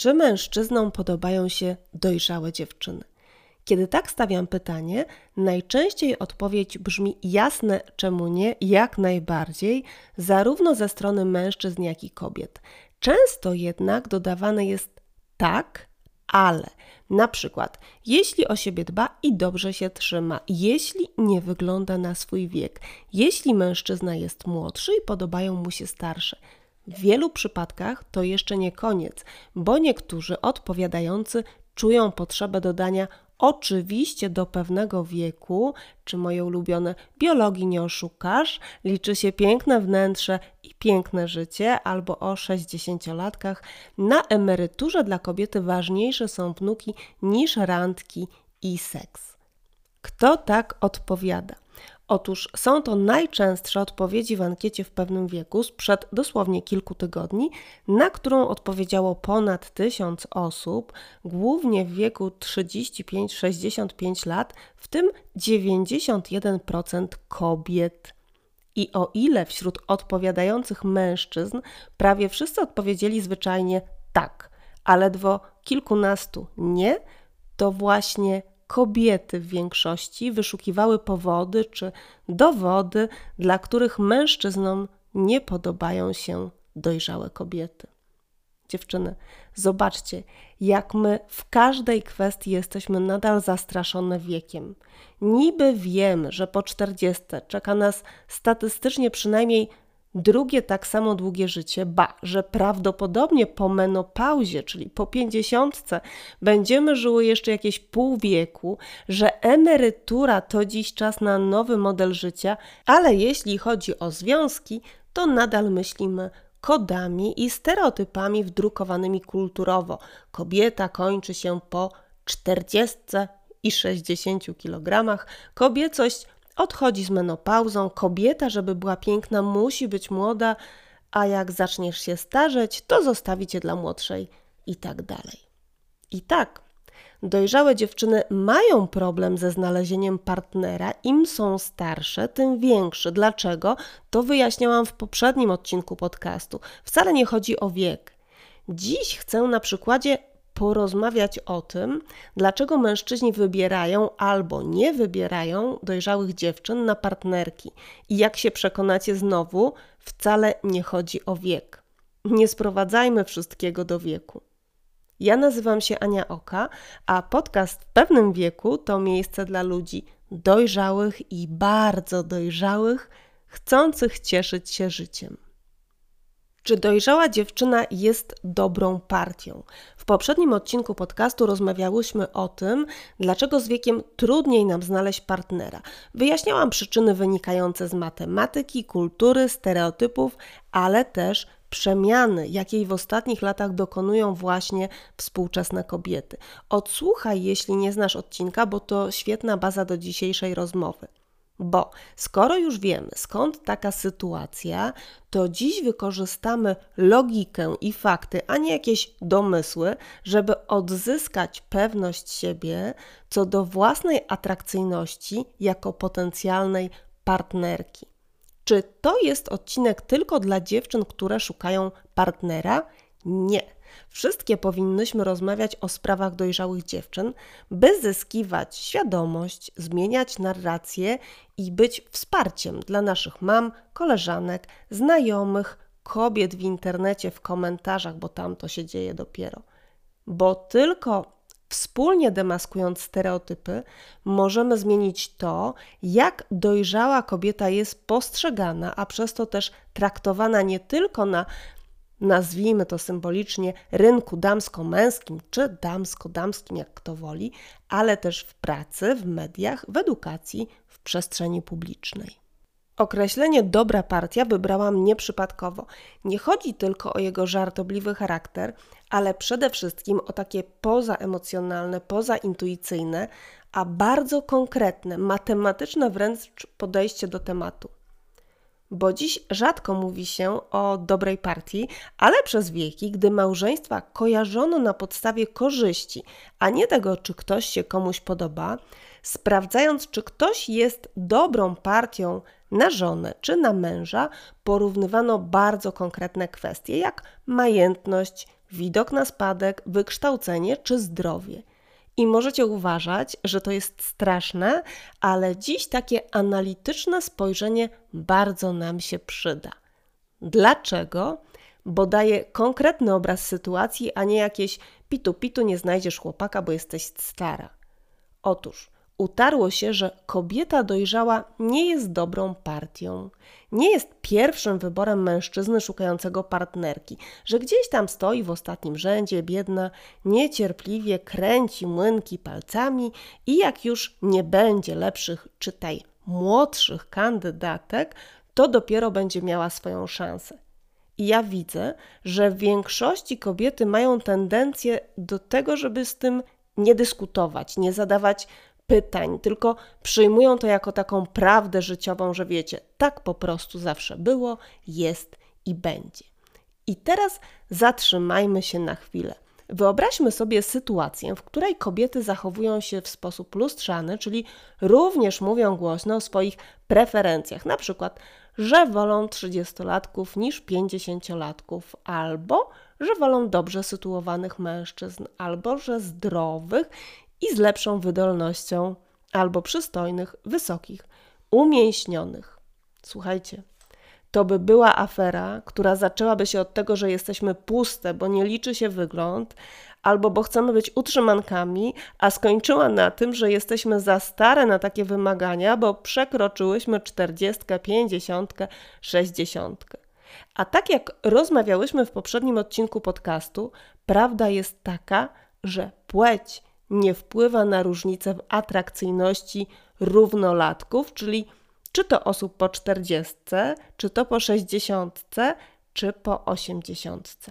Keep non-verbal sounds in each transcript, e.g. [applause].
Czy mężczyznom podobają się dojrzałe dziewczyny? Kiedy tak stawiam pytanie, najczęściej odpowiedź brzmi jasne, czemu nie, jak najbardziej, zarówno ze strony mężczyzn, jak i kobiet. Często jednak dodawane jest tak, ale. Na przykład, jeśli o siebie dba i dobrze się trzyma, jeśli nie wygląda na swój wiek, jeśli mężczyzna jest młodszy i podobają mu się starsze. W wielu przypadkach to jeszcze nie koniec, bo niektórzy odpowiadający czują potrzebę dodania Oczywiście do pewnego wieku, czy moje ulubione biologii nie oszukasz, liczy się piękne wnętrze i piękne życie, albo o 60-latkach. Na emeryturze dla kobiety ważniejsze są wnuki niż randki i seks. Kto tak odpowiada? Otóż są to najczęstsze odpowiedzi w ankiecie w pewnym wieku sprzed dosłownie kilku tygodni, na którą odpowiedziało ponad tysiąc osób, głównie w wieku 35-65 lat, w tym 91% kobiet. I o ile wśród odpowiadających mężczyzn prawie wszyscy odpowiedzieli zwyczajnie tak, a ledwo kilkunastu nie, to właśnie kobiety w większości wyszukiwały powody czy dowody, dla których mężczyznom nie podobają się dojrzałe kobiety. Dziewczyny, zobaczcie, jak my w każdej kwestii jesteśmy nadal zastraszone wiekiem. Niby wiemy, że po 40 czeka nas statystycznie przynajmniej Drugie tak samo długie życie, ba, że prawdopodobnie po menopauzie, czyli po pięćdziesiątce, będziemy żyły jeszcze jakieś pół wieku, że emerytura to dziś czas na nowy model życia, ale jeśli chodzi o związki, to nadal myślimy kodami i stereotypami wdrukowanymi kulturowo. Kobieta kończy się po 40 i 60 kg, kobiecość Odchodzi z menopauzą, kobieta, żeby była piękna, musi być młoda, a jak zaczniesz się starzeć, to zostawi cię dla młodszej i tak dalej. I tak, dojrzałe dziewczyny mają problem ze znalezieniem partnera, im są starsze, tym większy. Dlaczego? To wyjaśniałam w poprzednim odcinku podcastu. Wcale nie chodzi o wiek. Dziś chcę na przykładzie porozmawiać o tym, dlaczego mężczyźni wybierają albo nie wybierają dojrzałych dziewczyn na partnerki. I jak się przekonacie znowu, wcale nie chodzi o wiek. Nie sprowadzajmy wszystkiego do wieku. Ja nazywam się Ania Oka, a podcast w pewnym wieku to miejsce dla ludzi dojrzałych i bardzo dojrzałych, chcących cieszyć się życiem. Czy dojrzała dziewczyna jest dobrą partią? W poprzednim odcinku podcastu rozmawiałyśmy o tym, dlaczego z wiekiem trudniej nam znaleźć partnera. Wyjaśniałam przyczyny wynikające z matematyki, kultury, stereotypów, ale też przemiany, jakiej w ostatnich latach dokonują właśnie współczesne kobiety. Odsłuchaj, jeśli nie znasz odcinka, bo to świetna baza do dzisiejszej rozmowy. Bo skoro już wiemy, skąd taka sytuacja, to dziś wykorzystamy logikę i fakty, a nie jakieś domysły, żeby odzyskać pewność siebie co do własnej atrakcyjności jako potencjalnej partnerki. Czy to jest odcinek tylko dla dziewczyn, które szukają partnera? Nie. Wszystkie powinnyśmy rozmawiać o sprawach dojrzałych dziewczyn, by zyskiwać świadomość, zmieniać narrację i być wsparciem dla naszych mam, koleżanek, znajomych, kobiet w internecie, w komentarzach, bo tam to się dzieje dopiero. Bo tylko wspólnie demaskując stereotypy, możemy zmienić to, jak dojrzała kobieta jest postrzegana, a przez to też traktowana nie tylko na nazwijmy to symbolicznie, rynku damsko-męskim czy damsko-damskim, jak kto woli, ale też w pracy, w mediach, w edukacji, w przestrzeni publicznej. Określenie dobra partia wybrałam nieprzypadkowo. Nie chodzi tylko o jego żartobliwy charakter, ale przede wszystkim o takie pozaemocjonalne, pozaintuicyjne, a bardzo konkretne, matematyczne wręcz podejście do tematu bo dziś rzadko mówi się o dobrej partii, ale przez wieki, gdy małżeństwa kojarzono na podstawie korzyści, a nie tego, czy ktoś się komuś podoba, sprawdzając, czy ktoś jest dobrą partią na żonę czy na męża, porównywano bardzo konkretne kwestie, jak majętność, widok na spadek, wykształcenie czy zdrowie. I możecie uważać, że to jest straszne, ale dziś takie analityczne spojrzenie bardzo nam się przyda. Dlaczego? Bo daje konkretny obraz sytuacji, a nie jakieś pitu-pitu nie znajdziesz chłopaka, bo jesteś stara. Otóż utarło się, że kobieta dojrzała nie jest dobrą partią, nie jest pierwszym wyborem mężczyzny szukającego partnerki, że gdzieś tam stoi w ostatnim rzędzie, biedna, niecierpliwie kręci młynki palcami i jak już nie będzie lepszych, czytaj, młodszych kandydatek, to dopiero będzie miała swoją szansę. I ja widzę, że w większości kobiety mają tendencję do tego, żeby z tym nie dyskutować, nie zadawać pytań, tylko przyjmują to jako taką prawdę życiową, że wiecie, tak po prostu zawsze było, jest i będzie. I teraz zatrzymajmy się na chwilę. Wyobraźmy sobie sytuację, w której kobiety zachowują się w sposób lustrzany, czyli również mówią głośno o swoich preferencjach, na przykład, że wolą 30-latków niż 50-latków, albo że wolą dobrze sytuowanych mężczyzn, albo że zdrowych i z lepszą wydolnością, albo przystojnych, wysokich, umięśnionych. Słuchajcie, to by była afera, która zaczęłaby się od tego, że jesteśmy puste, bo nie liczy się wygląd, albo bo chcemy być utrzymankami, a skończyła na tym, że jesteśmy za stare na takie wymagania, bo przekroczyłyśmy 40, 50, 60. A tak jak rozmawiałyśmy w poprzednim odcinku podcastu, prawda jest taka, że płeć nie wpływa na różnicę w atrakcyjności równolatków, czyli czy to osób po 40, czy to po 60, czy po 80.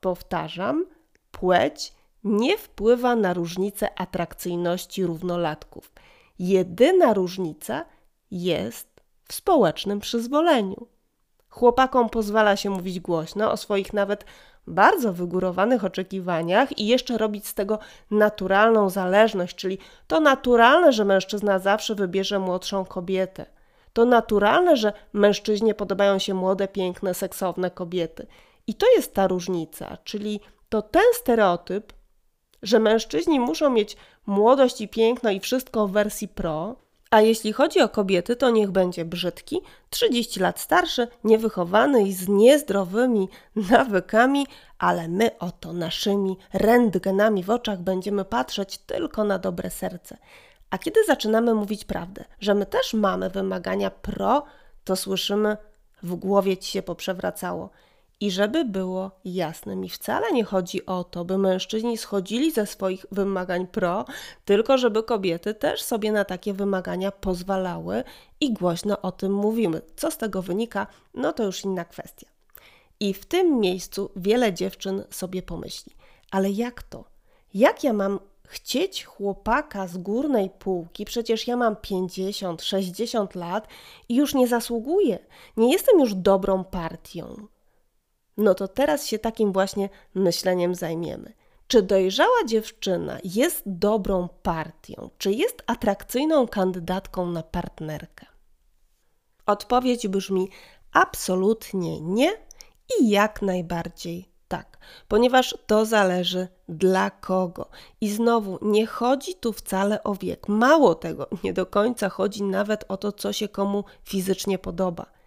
Powtarzam, płeć nie wpływa na różnicę atrakcyjności równolatków. Jedyna różnica jest w społecznym przyzwoleniu. Chłopakom pozwala się mówić głośno o swoich nawet bardzo wygórowanych oczekiwaniach i jeszcze robić z tego naturalną zależność, czyli to naturalne, że mężczyzna zawsze wybierze młodszą kobietę. To naturalne, że mężczyźnie podobają się młode, piękne, seksowne kobiety. I to jest ta różnica, czyli to ten stereotyp, że mężczyźni muszą mieć młodość i piękno i wszystko w wersji pro, a jeśli chodzi o kobiety, to niech będzie brzydki, 30 lat starszy, niewychowany i z niezdrowymi [laughs] nawykami, ale my oto naszymi rentgenami w oczach będziemy patrzeć tylko na dobre serce. A kiedy zaczynamy mówić prawdę, że my też mamy wymagania pro, to słyszymy, w głowie ci się poprzewracało. I żeby było jasne, mi wcale nie chodzi o to, by mężczyźni schodzili ze swoich wymagań pro, tylko żeby kobiety też sobie na takie wymagania pozwalały i głośno o tym mówimy. Co z tego wynika, no to już inna kwestia. I w tym miejscu wiele dziewczyn sobie pomyśli: ale jak to? Jak ja mam chcieć chłopaka z górnej półki, przecież ja mam 50, 60 lat i już nie zasługuję, nie jestem już dobrą partią. No to teraz się takim właśnie myśleniem zajmiemy. Czy dojrzała dziewczyna jest dobrą partią? Czy jest atrakcyjną kandydatką na partnerkę? Odpowiedź brzmi absolutnie nie i jak najbardziej tak, ponieważ to zależy dla kogo. I znowu nie chodzi tu wcale o wiek. Mało tego, nie do końca chodzi nawet o to, co się komu fizycznie podoba.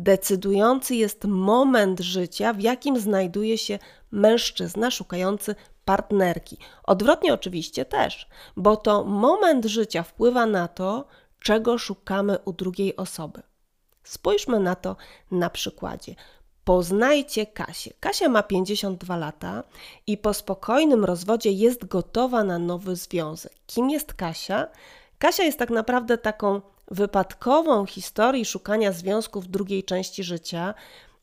Decydujący jest moment życia, w jakim znajduje się mężczyzna szukający partnerki. Odwrotnie oczywiście też, bo to moment życia wpływa na to, czego szukamy u drugiej osoby. Spójrzmy na to na przykładzie. Poznajcie Kasię. Kasia ma 52 lata i po spokojnym rozwodzie jest gotowa na nowy związek. Kim jest Kasia? Kasia jest tak naprawdę taką wypadkową historii szukania związków w drugiej części życia,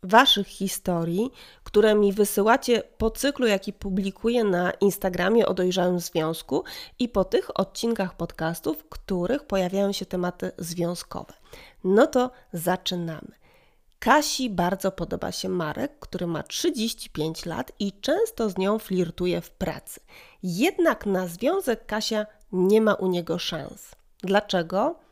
Waszych historii, które mi wysyłacie po cyklu, jaki publikuję na Instagramie o dojrzałym związku i po tych odcinkach podcastów, w których pojawiają się tematy związkowe. No to zaczynamy. Kasi bardzo podoba się Marek, który ma 35 lat i często z nią flirtuje w pracy. Jednak na związek Kasia nie ma u niego szans. Dlaczego?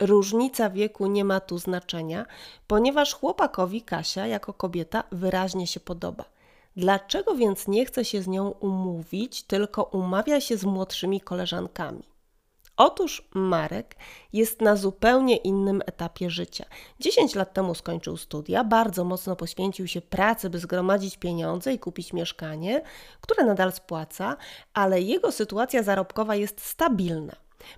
Różnica wieku nie ma tu znaczenia, ponieważ chłopakowi Kasia jako kobieta wyraźnie się podoba. Dlaczego więc nie chce się z nią umówić, tylko umawia się z młodszymi koleżankami? Otóż Marek jest na zupełnie innym etapie życia. 10 lat temu skończył studia, bardzo mocno poświęcił się pracy, by zgromadzić pieniądze i kupić mieszkanie, które nadal spłaca, ale jego sytuacja zarobkowa jest stabilna.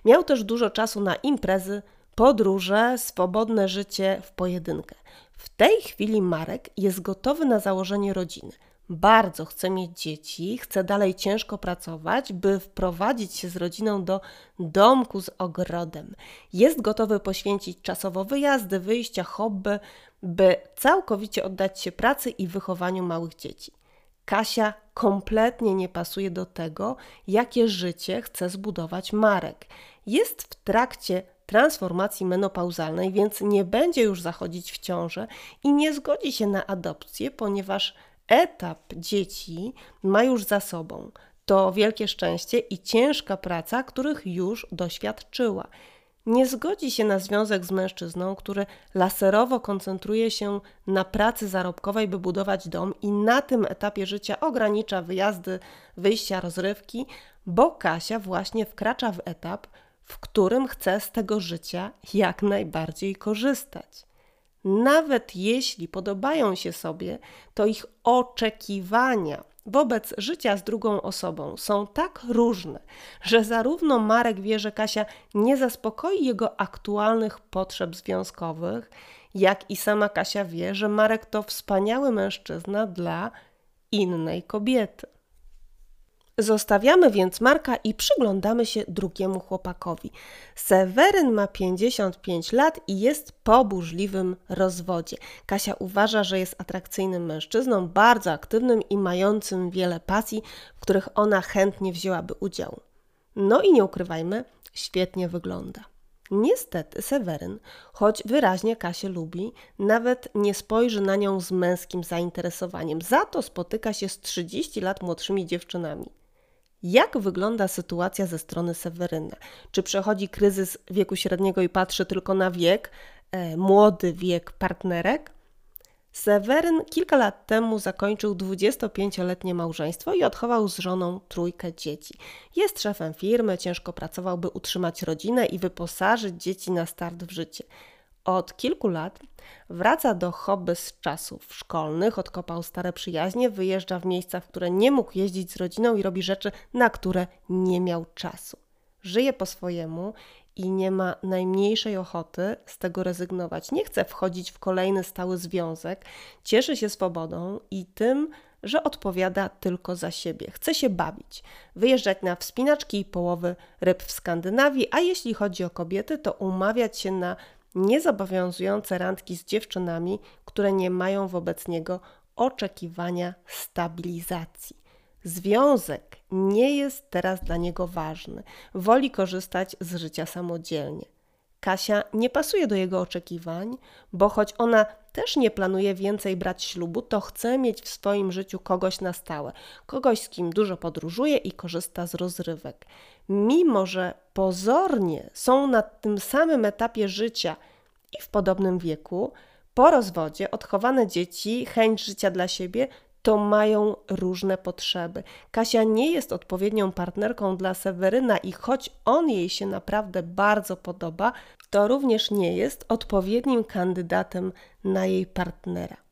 Miał też dużo czasu na imprezy, podróże, swobodne życie w pojedynkę. W tej chwili Marek jest gotowy na założenie rodziny bardzo chce mieć dzieci, chce dalej ciężko pracować, by wprowadzić się z rodziną do domku z ogrodem. Jest gotowy poświęcić czasowo wyjazdy, wyjścia, hobby, by całkowicie oddać się pracy i wychowaniu małych dzieci. Kasia kompletnie nie pasuje do tego, jakie życie chce zbudować Marek. Jest w trakcie transformacji menopauzalnej, więc nie będzie już zachodzić w ciążę i nie zgodzi się na adopcję, ponieważ etap dzieci ma już za sobą. To wielkie szczęście i ciężka praca, których już doświadczyła. Nie zgodzi się na związek z mężczyzną, który laserowo koncentruje się na pracy zarobkowej, by budować dom i na tym etapie życia ogranicza wyjazdy, wyjścia, rozrywki, bo Kasia właśnie wkracza w etap, w którym chce z tego życia jak najbardziej korzystać. Nawet jeśli podobają się sobie, to ich oczekiwania wobec życia z drugą osobą są tak różne, że zarówno Marek wie, że Kasia nie zaspokoi jego aktualnych potrzeb związkowych, jak i sama Kasia wie, że Marek to wspaniały mężczyzna dla innej kobiety. Zostawiamy więc Marka i przyglądamy się drugiemu chłopakowi. Seweryn ma 55 lat i jest po burzliwym rozwodzie. Kasia uważa, że jest atrakcyjnym mężczyzną, bardzo aktywnym i mającym wiele pasji, w których ona chętnie wzięłaby udział. No i nie ukrywajmy, świetnie wygląda. Niestety Seweryn, choć wyraźnie Kasię lubi, nawet nie spojrzy na nią z męskim zainteresowaniem. Za to spotyka się z 30 lat młodszymi dziewczynami. Jak wygląda sytuacja ze strony Seweryna? Czy przechodzi kryzys wieku średniego i patrzy tylko na wiek, e, młody wiek partnerek? Seweryn kilka lat temu zakończył 25-letnie małżeństwo i odchował z żoną trójkę dzieci. Jest szefem firmy, ciężko pracował, by utrzymać rodzinę i wyposażyć dzieci na start w życie. Od kilku lat wraca do hobby z czasów szkolnych, odkopał stare przyjaźnie, wyjeżdża w miejsca, w które nie mógł jeździć z rodziną i robi rzeczy, na które nie miał czasu. Żyje po swojemu i nie ma najmniejszej ochoty z tego rezygnować. Nie chce wchodzić w kolejny stały związek, cieszy się swobodą i tym, że odpowiada tylko za siebie. Chce się bawić, wyjeżdżać na wspinaczki i połowy ryb w Skandynawii, a jeśli chodzi o kobiety, to umawiać się na niezobowiązujące randki z dziewczynami, które nie mają wobec niego oczekiwania stabilizacji. Związek nie jest teraz dla niego ważny, woli korzystać z życia samodzielnie. Kasia nie pasuje do jego oczekiwań, bo choć ona też nie planuje więcej brać ślubu, to chce mieć w swoim życiu kogoś na stałe, kogoś z kim dużo podróżuje i korzysta z rozrywek. Mimo, że pozornie są na tym samym etapie życia i w podobnym wieku, po rozwodzie odchowane dzieci, chęć życia dla siebie to mają różne potrzeby. Kasia nie jest odpowiednią partnerką dla Seweryna i choć on jej się naprawdę bardzo podoba, to również nie jest odpowiednim kandydatem na jej partnera.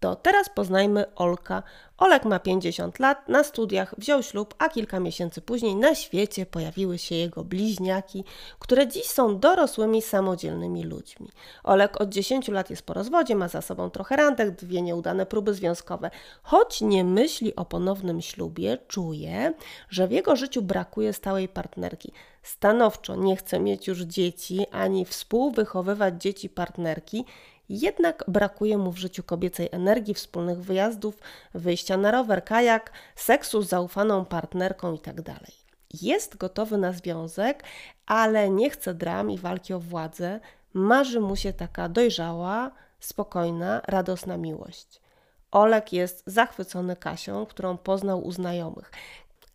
To teraz poznajmy Olka. Olek ma 50 lat, na studiach wziął ślub, a kilka miesięcy później na świecie pojawiły się jego bliźniaki, które dziś są dorosłymi, samodzielnymi ludźmi. Olek od 10 lat jest po rozwodzie, ma za sobą trochę randek, dwie nieudane próby związkowe. Choć nie myśli o ponownym ślubie, czuje, że w jego życiu brakuje stałej partnerki. Stanowczo nie chce mieć już dzieci ani współwychowywać dzieci partnerki jednak brakuje mu w życiu kobiecej energii, wspólnych wyjazdów, wyjścia na rower, kajak, seksu z zaufaną partnerką itd. Tak Jest gotowy na związek, ale nie chce dram i walki o władzę. Marzy mu się taka dojrzała, spokojna, radosna miłość. Olek jest zachwycony Kasią, którą poznał u znajomych.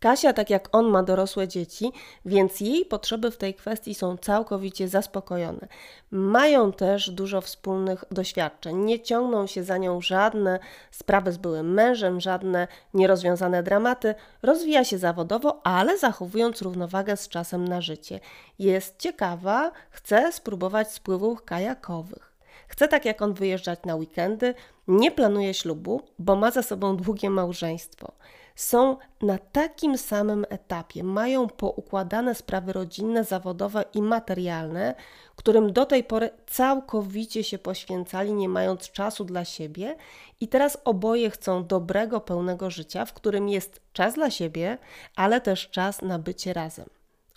Kasia, tak jak on, ma dorosłe dzieci, więc jej potrzeby w tej kwestii są całkowicie zaspokojone. Mają też dużo wspólnych doświadczeń. Nie ciągną się za nią żadne sprawy z byłym mężem, żadne nierozwiązane dramaty. Rozwija się zawodowo, ale zachowując równowagę z czasem na życie. Jest ciekawa, chce spróbować spływów kajakowych. Chce tak jak on wyjeżdżać na weekendy, nie planuje ślubu, bo ma za sobą długie małżeństwo są na takim samym etapie, mają poukładane sprawy rodzinne, zawodowe i materialne, którym do tej pory całkowicie się poświęcali, nie mając czasu dla siebie, i teraz oboje chcą dobrego, pełnego życia, w którym jest czas dla siebie, ale też czas na bycie razem.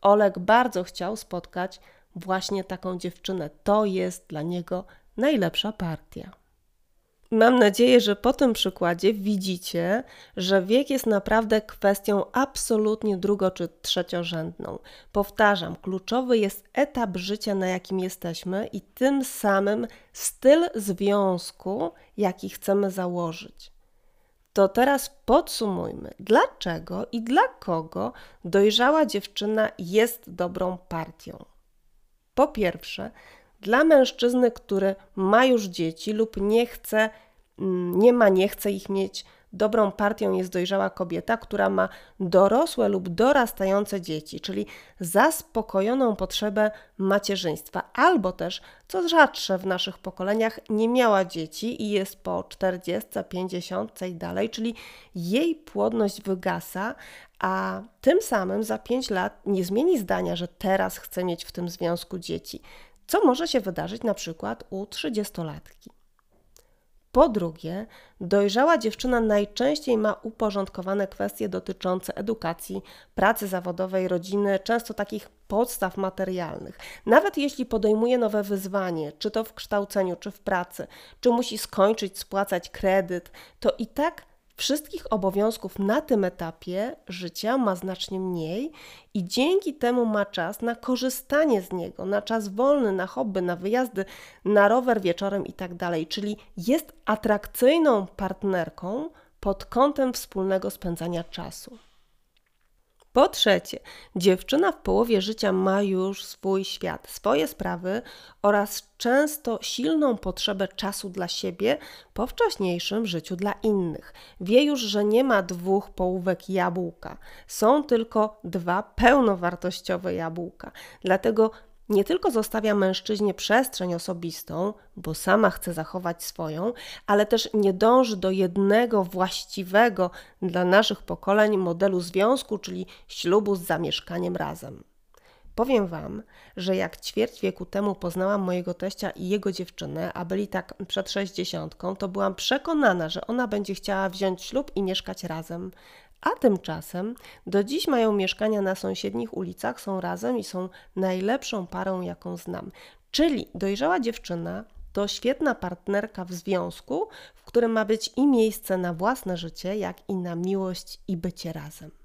Olek bardzo chciał spotkać właśnie taką dziewczynę. To jest dla niego najlepsza partia. Mam nadzieję, że po tym przykładzie widzicie, że wiek jest naprawdę kwestią absolutnie drugo- czy trzeciorzędną. Powtarzam, kluczowy jest etap życia, na jakim jesteśmy i tym samym styl związku, jaki chcemy założyć. To teraz podsumujmy, dlaczego i dla kogo dojrzała dziewczyna jest dobrą partią. Po pierwsze, dla mężczyzny, który ma już dzieci lub nie chce, mm, nie ma, nie chce ich mieć, dobrą partią jest dojrzała kobieta, która ma dorosłe lub dorastające dzieci, czyli zaspokojoną potrzebę macierzyństwa, albo też, co rzadsze w naszych pokoleniach, nie miała dzieci i jest po 40, 50 i dalej, czyli jej płodność wygasa, a tym samym za 5 lat nie zmieni zdania, że teraz chce mieć w tym związku dzieci co może się wydarzyć na przykład u trzydziestolatki. Po drugie, dojrzała dziewczyna najczęściej ma uporządkowane kwestie dotyczące edukacji, pracy zawodowej, rodziny, często takich podstaw materialnych. Nawet jeśli podejmuje nowe wyzwanie, czy to w kształceniu, czy w pracy, czy musi skończyć spłacać kredyt, to i tak Wszystkich obowiązków na tym etapie życia ma znacznie mniej i dzięki temu ma czas na korzystanie z niego, na czas wolny, na hobby, na wyjazdy, na rower wieczorem itd. Tak Czyli jest atrakcyjną partnerką pod kątem wspólnego spędzania czasu. Po trzecie, dziewczyna w połowie życia ma już swój świat, swoje sprawy oraz często silną potrzebę czasu dla siebie po wcześniejszym życiu dla innych. Wie już, że nie ma dwóch połówek jabłka, są tylko dwa pełnowartościowe jabłka. Dlatego nie tylko zostawia mężczyźnie przestrzeń osobistą, bo sama chce zachować swoją, ale też nie dąży do jednego właściwego dla naszych pokoleń modelu związku, czyli ślubu z zamieszkaniem razem. Powiem Wam, że jak ćwierć wieku temu poznałam mojego teścia i jego dziewczynę, a byli tak przed sześćdziesiątką, to byłam przekonana, że ona będzie chciała wziąć ślub i mieszkać razem, a tymczasem do dziś mają mieszkania na sąsiednich ulicach, są razem i są najlepszą parą, jaką znam. Czyli dojrzała dziewczyna to świetna partnerka w związku, w którym ma być i miejsce na własne życie, jak i na miłość i bycie razem.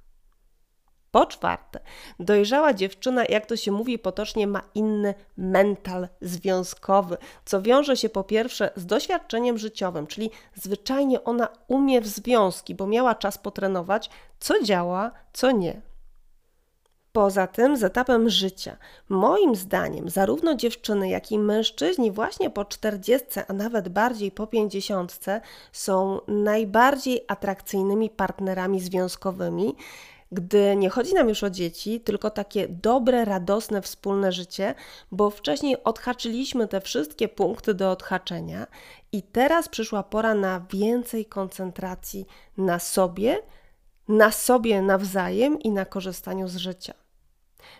Po czwarte, dojrzała dziewczyna, jak to się mówi potocznie, ma inny mental związkowy, co wiąże się po pierwsze z doświadczeniem życiowym, czyli zwyczajnie ona umie w związki, bo miała czas potrenować, co działa, co nie. Poza tym z etapem życia, moim zdaniem, zarówno dziewczyny, jak i mężczyźni właśnie po 40, a nawet bardziej po 50 są najbardziej atrakcyjnymi partnerami związkowymi, gdy nie chodzi nam już o dzieci, tylko takie dobre, radosne, wspólne życie, bo wcześniej odhaczyliśmy te wszystkie punkty do odhaczenia i teraz przyszła pora na więcej koncentracji na sobie, na sobie nawzajem i na korzystaniu z życia.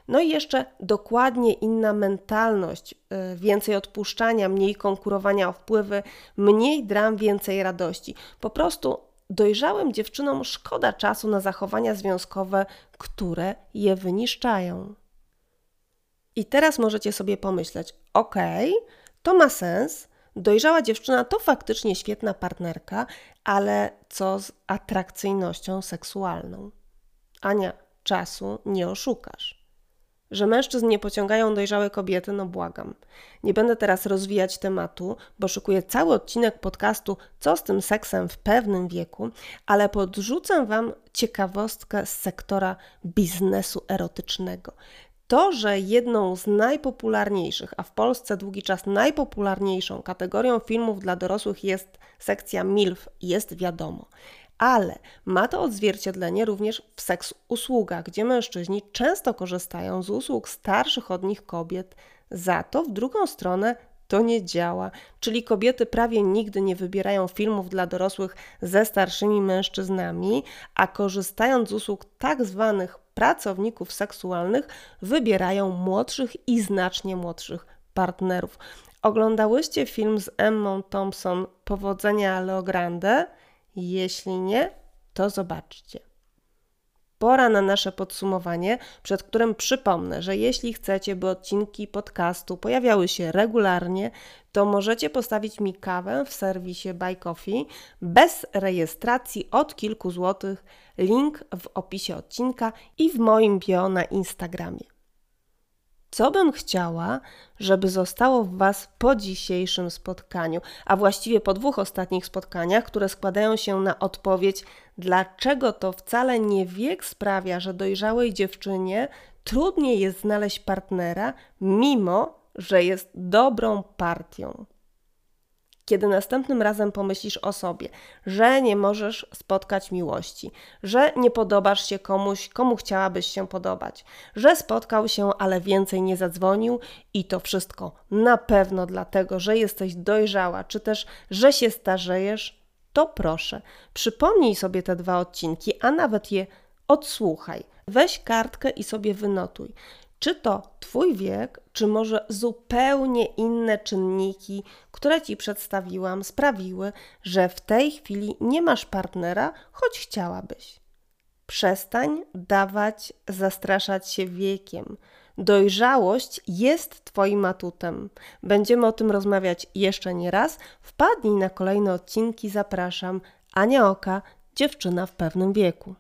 No i jeszcze dokładnie inna mentalność, y, więcej odpuszczania, mniej konkurowania o wpływy, mniej dram, więcej radości. Po prostu dojrzałym dziewczynom szkoda czasu na zachowania związkowe, które je wyniszczają. I teraz możecie sobie pomyśleć: OK, to ma sens. Dojrzała dziewczyna to faktycznie świetna partnerka, ale co z atrakcyjnością seksualną? Ania, czasu nie oszukasz. Że mężczyzn nie pociągają dojrzałe kobiety, no błagam. Nie będę teraz rozwijać tematu, bo szykuję cały odcinek podcastu Co z tym seksem w pewnym wieku, ale podrzucę Wam ciekawostkę z sektora biznesu erotycznego. To, że jedną z najpopularniejszych, a w Polsce długi czas najpopularniejszą kategorią filmów dla dorosłych jest sekcja MILF, jest wiadomo ale ma to odzwierciedlenie również w seks usługach, gdzie mężczyźni często korzystają z usług starszych od nich kobiet. Za to w drugą stronę to nie działa, czyli kobiety prawie nigdy nie wybierają filmów dla dorosłych ze starszymi mężczyznami, a korzystając z usług tak zwanych pracowników seksualnych, wybierają młodszych i znacznie młodszych partnerów. Oglądałyście film z Emmą Thompson Powodzenia Leo Grande? Jeśli nie, to zobaczcie. Pora na nasze podsumowanie, przed którym przypomnę, że jeśli chcecie, by odcinki podcastu pojawiały się regularnie, to możecie postawić mi kawę w serwisie Buy Coffee bez rejestracji od kilku złotych. Link w opisie odcinka i w moim bio na Instagramie. Co bym chciała, żeby zostało w Was po dzisiejszym spotkaniu, a właściwie po dwóch ostatnich spotkaniach, które składają się na odpowiedź, dlaczego to wcale nie wiek sprawia, że dojrzałej dziewczynie trudniej jest znaleźć partnera, mimo że jest dobrą partią. Kiedy następnym razem pomyślisz o sobie, że nie możesz spotkać miłości, że nie podobasz się komuś, komu chciałabyś się podobać, że spotkał się, ale więcej nie zadzwonił i to wszystko na pewno dlatego, że jesteś dojrzała, czy też, że się starzejesz, to proszę, przypomnij sobie te dwa odcinki, a nawet je odsłuchaj. Weź kartkę i sobie wynotuj. Czy to Twój wiek, czy może zupełnie inne czynniki, które Ci przedstawiłam, sprawiły, że w tej chwili nie masz partnera, choć chciałabyś. Przestań dawać zastraszać się wiekiem. Dojrzałość jest Twoim atutem. Będziemy o tym rozmawiać jeszcze nie raz. Wpadnij na kolejne odcinki, zapraszam. Ania Oka, dziewczyna w pewnym wieku.